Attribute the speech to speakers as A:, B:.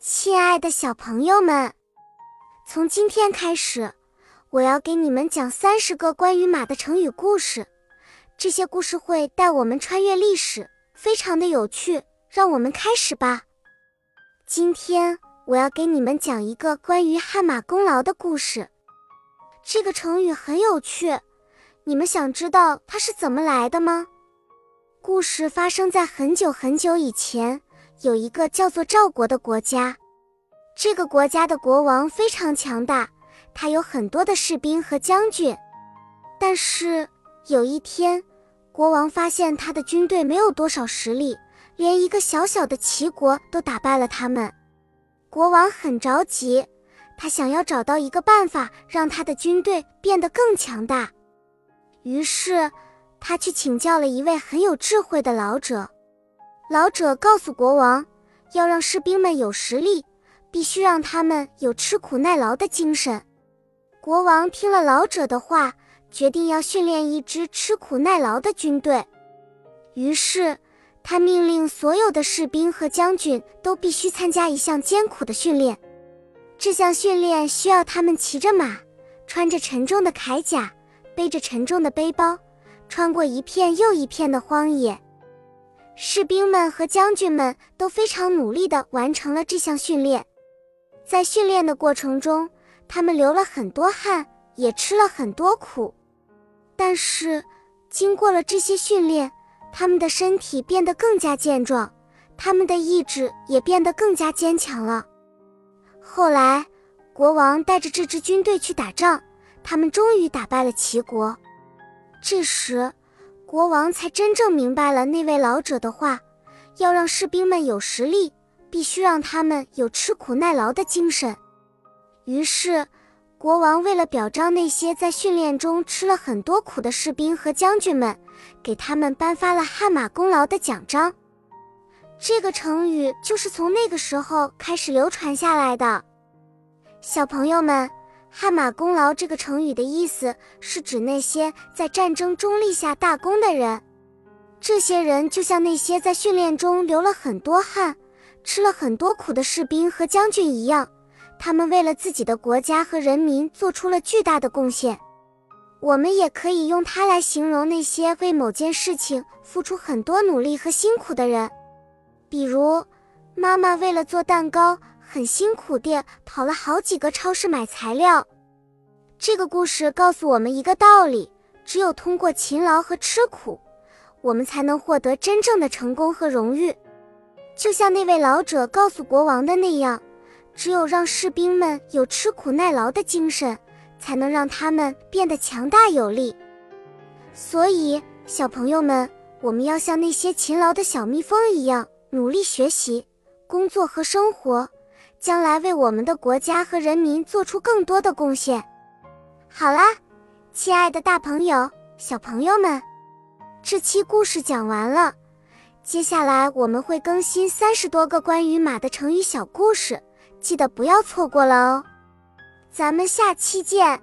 A: 亲爱的小朋友们，从今天开始，我要给你们讲三十个关于马的成语故事。这些故事会带我们穿越历史，非常的有趣。让我们开始吧。今天我要给你们讲一个关于汗马功劳的故事。这个成语很有趣，你们想知道它是怎么来的吗？故事发生在很久很久以前。有一个叫做赵国的国家，这个国家的国王非常强大，他有很多的士兵和将军。但是有一天，国王发现他的军队没有多少实力，连一个小小的齐国都打败了他们。国王很着急，他想要找到一个办法让他的军队变得更强大。于是，他去请教了一位很有智慧的老者。老者告诉国王，要让士兵们有实力，必须让他们有吃苦耐劳的精神。国王听了老者的话，决定要训练一支吃苦耐劳的军队。于是，他命令所有的士兵和将军都必须参加一项艰苦的训练。这项训练需要他们骑着马，穿着沉重的铠甲，背着沉重的背包，穿过一片又一片的荒野。士兵们和将军们都非常努力地完成了这项训练，在训练的过程中，他们流了很多汗，也吃了很多苦。但是，经过了这些训练，他们的身体变得更加健壮，他们的意志也变得更加坚强了。后来，国王带着这支军队去打仗，他们终于打败了齐国。这时，国王才真正明白了那位老者的话，要让士兵们有实力，必须让他们有吃苦耐劳的精神。于是，国王为了表彰那些在训练中吃了很多苦的士兵和将军们，给他们颁发了汗马功劳的奖章。这个成语就是从那个时候开始流传下来的。小朋友们。汗马功劳这个成语的意思是指那些在战争中立下大功的人。这些人就像那些在训练中流了很多汗、吃了很多苦的士兵和将军一样，他们为了自己的国家和人民做出了巨大的贡献。我们也可以用它来形容那些为某件事情付出很多努力和辛苦的人。比如，妈妈为了做蛋糕。很辛苦地跑了好几个超市买材料。这个故事告诉我们一个道理：只有通过勤劳和吃苦，我们才能获得真正的成功和荣誉。就像那位老者告诉国王的那样，只有让士兵们有吃苦耐劳的精神，才能让他们变得强大有力。所以，小朋友们，我们要像那些勤劳的小蜜蜂一样，努力学习、工作和生活。将来为我们的国家和人民做出更多的贡献。好啦，亲爱的大朋友、小朋友们，这期故事讲完了。接下来我们会更新三十多个关于马的成语小故事，记得不要错过了哦。咱们下期见。